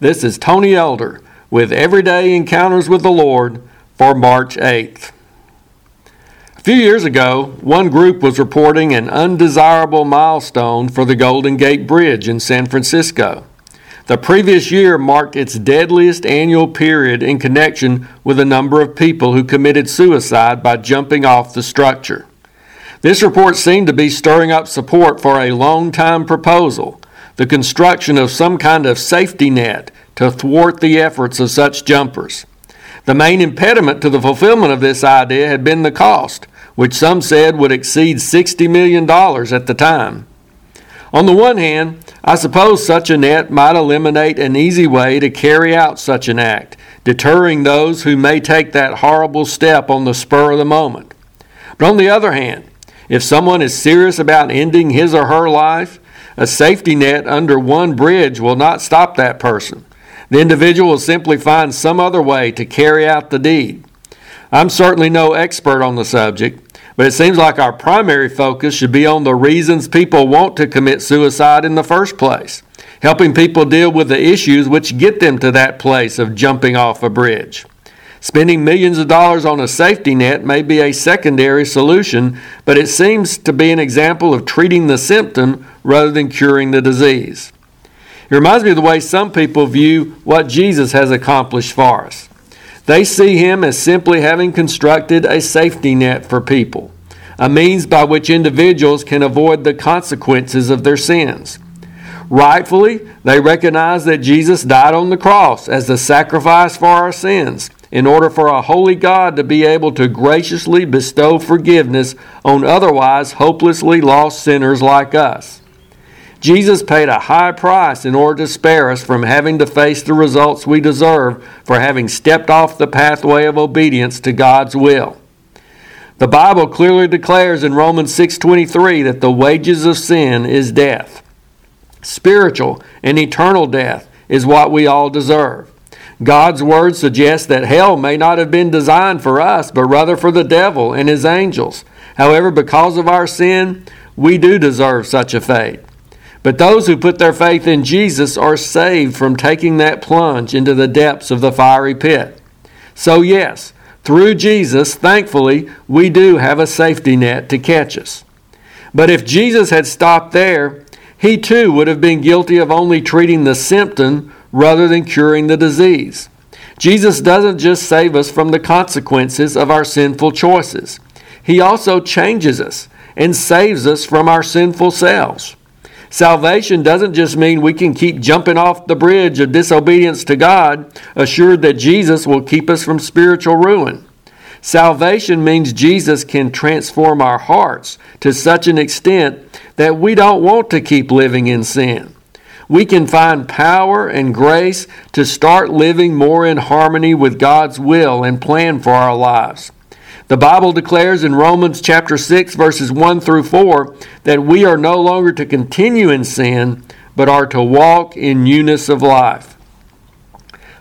This is Tony Elder with Everyday Encounters with the Lord for March 8th. A few years ago, one group was reporting an undesirable milestone for the Golden Gate Bridge in San Francisco. The previous year marked its deadliest annual period in connection with a number of people who committed suicide by jumping off the structure. This report seemed to be stirring up support for a long time proposal the construction of some kind of safety net to thwart the efforts of such jumpers. The main impediment to the fulfillment of this idea had been the cost, which some said would exceed $60 million at the time. On the one hand, I suppose such a net might eliminate an easy way to carry out such an act, deterring those who may take that horrible step on the spur of the moment. But on the other hand, if someone is serious about ending his or her life, a safety net under one bridge will not stop that person. The individual will simply find some other way to carry out the deed. I'm certainly no expert on the subject, but it seems like our primary focus should be on the reasons people want to commit suicide in the first place, helping people deal with the issues which get them to that place of jumping off a bridge. Spending millions of dollars on a safety net may be a secondary solution, but it seems to be an example of treating the symptom rather than curing the disease. It reminds me of the way some people view what Jesus has accomplished for us. They see him as simply having constructed a safety net for people, a means by which individuals can avoid the consequences of their sins. Rightfully, they recognize that Jesus died on the cross as the sacrifice for our sins in order for a holy God to be able to graciously bestow forgiveness on otherwise hopelessly lost sinners like us. Jesus paid a high price in order to spare us from having to face the results we deserve for having stepped off the pathway of obedience to God's will. The Bible clearly declares in Romans 6:23 that the wages of sin is death. Spiritual and eternal death is what we all deserve. God's word suggests that hell may not have been designed for us, but rather for the devil and his angels. However, because of our sin, we do deserve such a fate. But those who put their faith in Jesus are saved from taking that plunge into the depths of the fiery pit. So, yes, through Jesus, thankfully, we do have a safety net to catch us. But if Jesus had stopped there, he too would have been guilty of only treating the symptom rather than curing the disease. Jesus doesn't just save us from the consequences of our sinful choices, He also changes us and saves us from our sinful selves. Salvation doesn't just mean we can keep jumping off the bridge of disobedience to God, assured that Jesus will keep us from spiritual ruin. Salvation means Jesus can transform our hearts to such an extent that we don't want to keep living in sin. We can find power and grace to start living more in harmony with God's will and plan for our lives. The Bible declares in Romans chapter 6 verses 1 through 4 that we are no longer to continue in sin, but are to walk in newness of life.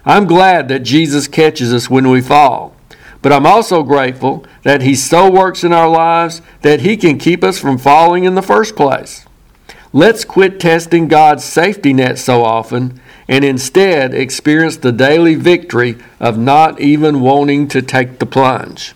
I'm glad that Jesus catches us when we fall, but I'm also grateful that he so works in our lives that he can keep us from falling in the first place. Let's quit testing God's safety net so often and instead experience the daily victory of not even wanting to take the plunge.